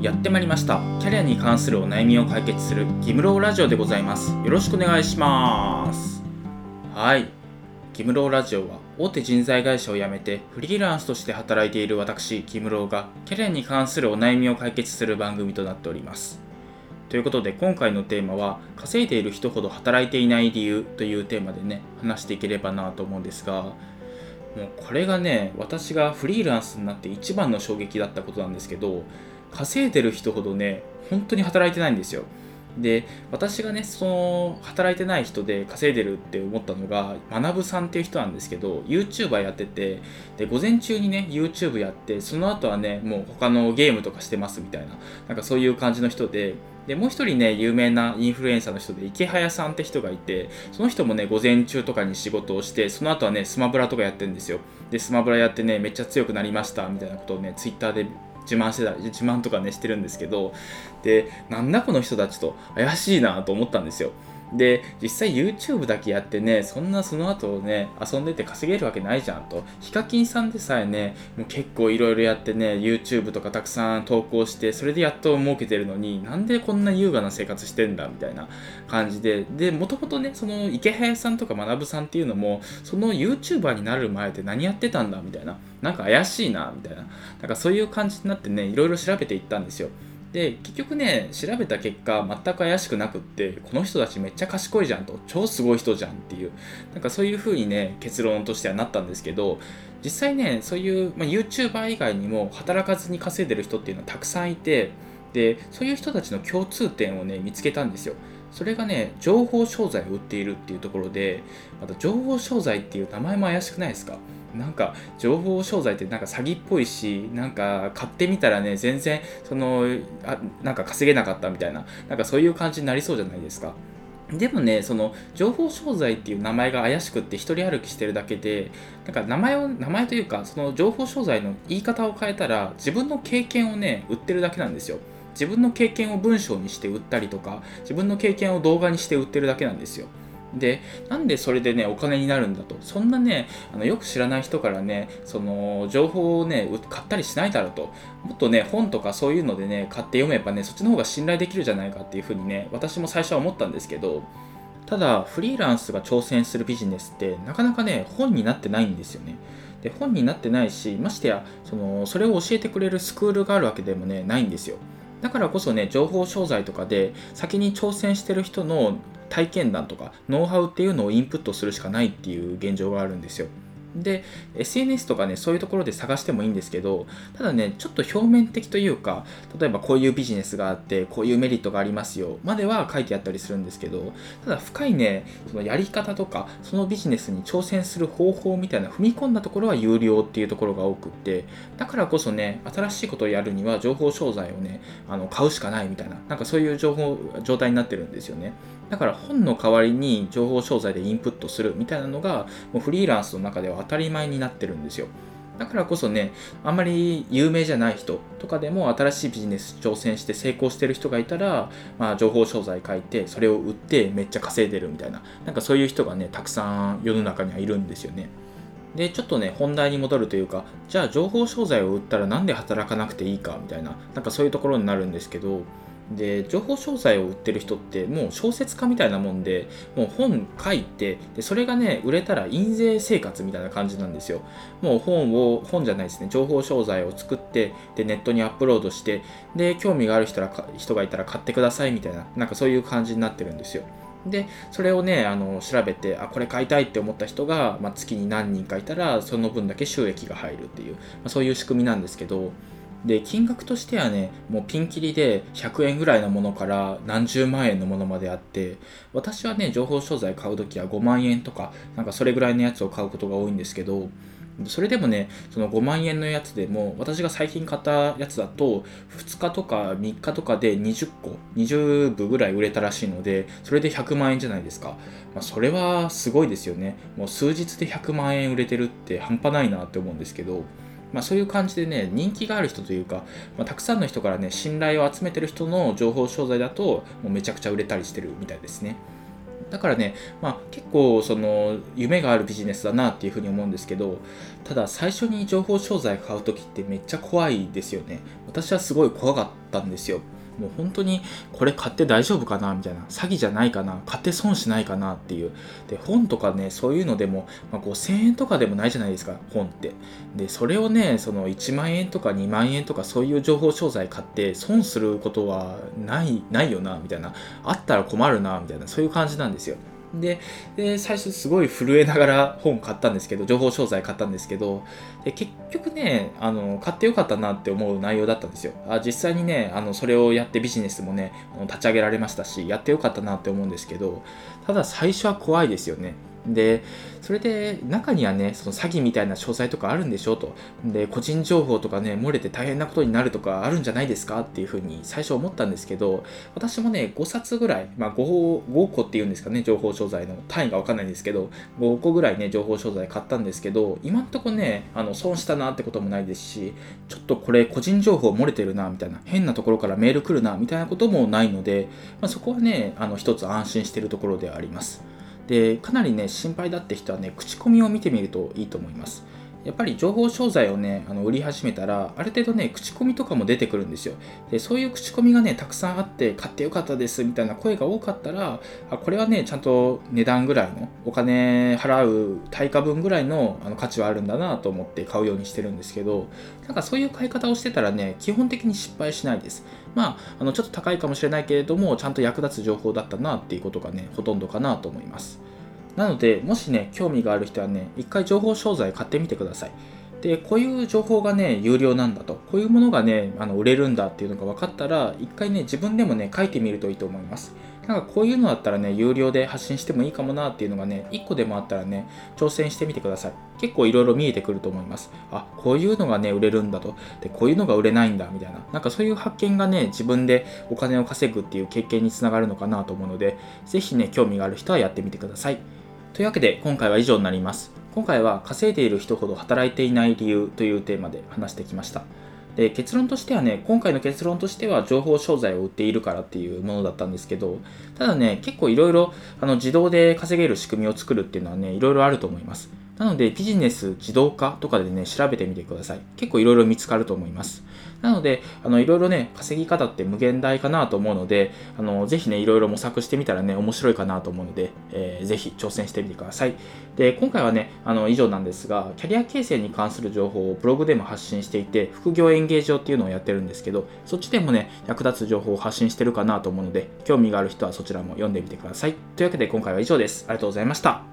やってまいりました。キャリアに関するお悩みを解決するギムローラジオでございます。よろしくお願いします。はい。ギムローラジオは大手人材会社を辞めてフリーランスとして働いている私ギムローがキャリアに関するお悩みを解決する番組となっております。ということで今回のテーマは稼いでいる人ほど働いていない理由というテーマでね話していければなと思うんですがもうこれがね私がフリーランスになって一番の衝撃だったことなんですけど稼いでる人ほどね本当に働いてないんですよ。で私がねその働いてない人で稼いでるって思ったのが学さんっていう人なんですけど YouTuber やっててで午前中にね YouTube やってその後はねもう他のゲームとかしてますみたいななんかそういう感じの人ででもう一人ね有名なインフルエンサーの人で池早さんって人がいてその人もね午前中とかに仕事をしてその後はねスマブラとかやってるんですよ。でスマブラやってねめっちゃ強くなりましたみたいなことをね Twitter で自慢してた自慢とかねしてるんですけどでなんだこの人たちと怪しいなと思ったんですよ。で実際 YouTube だけやってねそんなその後ね遊んでて稼げるわけないじゃんと。ヒカキンさんでさえねもう結構いろいろやってね YouTube とかたくさん投稿してそれでやっと儲けてるのになんでこんな優雅な生活してんだみたいな感じで。でもともとねその池早さんとか学さんっていうのもその YouTuber になる前って何やってたんだみたいな。なんか怪しいなみたいな。なんかそういう感じになってねいろいろ調べていったんですよ。で結局ね調べた結果全く怪しくなくってこの人たちめっちゃ賢いじゃんと。超すごい人じゃんっていう。なんかそういう風にね結論としてはなったんですけど実際ねそういう、まあ、YouTuber 以外にも働かずに稼いでる人っていうのはたくさんいてでそういう人たちの共通点をね見つけたんですよ。それがね情報商材を売っているっていうところでまた情報商材っていう名前も怪しくないですか？なんか情報商材ってなんか詐欺っぽいしなんか買ってみたらね全然そのあなんか稼げなかったみたいななんかそういう感じになりそうじゃないですか。でもね、その情報商材っていう名前が怪しくって一人歩きしてるだけで、なんか名前を、名前というか、その情報商材の言い方を変えたら、自分の経験をね、売ってるだけなんですよ。自分の経験を文章にして売ったりとか、自分の経験を動画にして売ってるだけなんですよ。でなんでそれでねお金になるんだと。そんなねあのよく知らない人からねその情報をね買ったりしないだろうと。もっとね本とかそういうのでね買って読めばねそっちの方が信頼できるじゃないかっていうふうにね私も最初は思ったんですけどただフリーランスが挑戦するビジネスってなかなかね本になってないんですよね。で本になってないしましてやそのそれを教えてくれるスクールがあるわけでもねないんですよ。だからこそね情報商材とかで先に挑戦してる人の体験談とかノウハウっていうのをインプットするしかないっていう現状があるんですよ。で SNS とかねそういうところで探してもいいんですけどただねちょっと表面的というか例えばこういうビジネスがあってこういうメリットがありますよまでは書いてあったりするんですけどただ深いねそのやり方とかそのビジネスに挑戦する方法みたいな踏み込んだところは有料っていうところが多くってだからこそね新しいことをやるには情報商材をねあの買うしかないみたいななんかそういう情報状態になってるんですよねだから本の代わりに情報商材でインプットするみたいなのがもうフリーランスの中では当たり前になってるんですよ。だからこそね、あんまり有名じゃない人とかでも新しいビジネス挑戦して成功してる人がいたら、まあ、情報商材書いて、それを売ってめっちゃ稼いでるみたいな、なんかそういう人がね、たくさん世の中にはいるんですよね。で、ちょっとね、本題に戻るというか、じゃあ情報商材を売ったらなんで働かなくていいかみたいな、なんかそういうところになるんですけど、で情報商材を売ってる人ってもう小説家みたいなもんでもう本書いてでそれがね売れたら印税生活みたいな感じなんですよ。もう本を本じゃないですね情報商材を作ってでネットにアップロードしてで興味がある人ら人がいたら買ってくださいみたいななんかそういう感じになってるんですよ。でそれをねあの調べてあこれ買いたいって思った人が、まあ、月に何人かいたらその分だけ収益が入るっていう、まあ、そういう仕組みなんですけどで金額としてはねもうピンキリで100円ぐらいのものから何十万円のものまであって私はね情報商材買う時は5万円とかなんかそれぐらいのやつを買うことが多いんですけどそれでもねその5万円のやつでも私が最近買ったやつだと2日とか3日とかで20個20部ぐらい売れたらしいのでそれで100万円じゃないですか、まあ、それはすごいですよね。もう数日で100万円売れてるって半端ないなって思うんですけどまあ、そういう感じでね人気がある人というか、まあ、たくさんの人からね信頼を集めてる人の情報商材だともうめちゃくちゃ売れたりしてるみたいですね。だからね、まあ、結構その夢があるビジネスだなっていうふうに思うんですけどただ最初に情報商材買う時ってめっちゃ怖いですよね。私はすごい怖かったんですよ。もう本当にこれ買って大丈夫かなみたいな詐欺じゃないかな買って損しないかなっていう。で本とかねそういうのでも、まあ、5000円とかでもないじゃないですか本って。でそれをねその1万円とか2万円とかそういう情報商材買って損することはないないよなみたいな。あったら困るなみたいなそういう感じなんですよ。でで最初すごい震えながら本買ったんですけど情報商材買ったんですけどで結局ねあの買ってよかったなって思う内容だったんですよ。あ実際にねあのそれをやってビジネスもね立ち上げられましたしやってよかったなって思うんですけどただ最初は怖いですよね。でそれで中にはねその詐欺みたいな詳細とかあるんでしょとで個人情報とかね漏れて大変なことになるとかあるんじゃないですかっていうふうに最初思ったんですけど私もね5冊ぐらい、まあ、5, 5個っていうんですかね情報商材の単位が分かんないんですけど5個ぐらいね情報商材買ったんですけど今んとこねあの損したなってこともないですしちょっとこれ個人情報漏れてるなみたいな変なところからメール来るなみたいなこともないので、まあ、そこはねあの一つ安心してるところではあります。でかなりね心配だって人はね口コミを見てみるといいと思います。やっぱり情報商材をねあの売り始めたらある程度ね口コミとかも出てくるんですよ。でそういう口コミがねたくさんあって買ってよかったですみたいな声が多かったらあこれはねちゃんと値段ぐらいのお金払う対価分ぐらいのあの価値はあるんだなと思って買うようにしてるんですけどなんかそういう買い方をしてたらね基本的に失敗しないです。まああのちょっと高いかもしれないけれどもちゃんと役立つ情報だったなっていうことがねほとんどかなと思います。なので、もしね、興味がある人はね、一回情報商材買ってみてください。で、こういう情報がね、有料なんだと、こういうものがね、あの売れるんだっていうのが分かったら、一回ね、自分でもね、書いてみるといいと思います。なんかこういうのだったらね、有料で発信してもいいかもなっていうのがね、1個でもあったらね、挑戦してみてください。結構いろいろ見えてくると思います。あ、こういうのがね、売れるんだと。で、こういうのが売れないんだ、みたいな。なんかそういう発見がね、自分でお金を稼ぐっていう経験につながるのかなと思うので、ぜひね、興味がある人はやってみてください。というわけで今回は以上になります。今回は稼いでいる人ほど働いていない理由というテーマで話してきました。で結論としてはね、今回の結論としては情報商材を売っているからっていうものだったんですけど、ただね、結構いろいろ自動で稼げる仕組みを作るっていうのはね、いろいろあると思います。なのでビジネス自動化とかでね、調べてみてください。結構いろいろ見つかると思います。なので、あの、いろいろね、稼ぎ方って無限大かなと思うので、あの、ぜひね、いろいろ模索してみたらね、面白いかなと思うので、えー、ぜひ挑戦してみてください。で、今回はね、あの、以上なんですが、キャリア形成に関する情報をブログでも発信していて、副業演芸場っていうのをやってるんですけど、そっちでもね、役立つ情報を発信してるかなと思うので、興味がある人はそちらも読んでみてください。というわけで今回は以上です。ありがとうございました。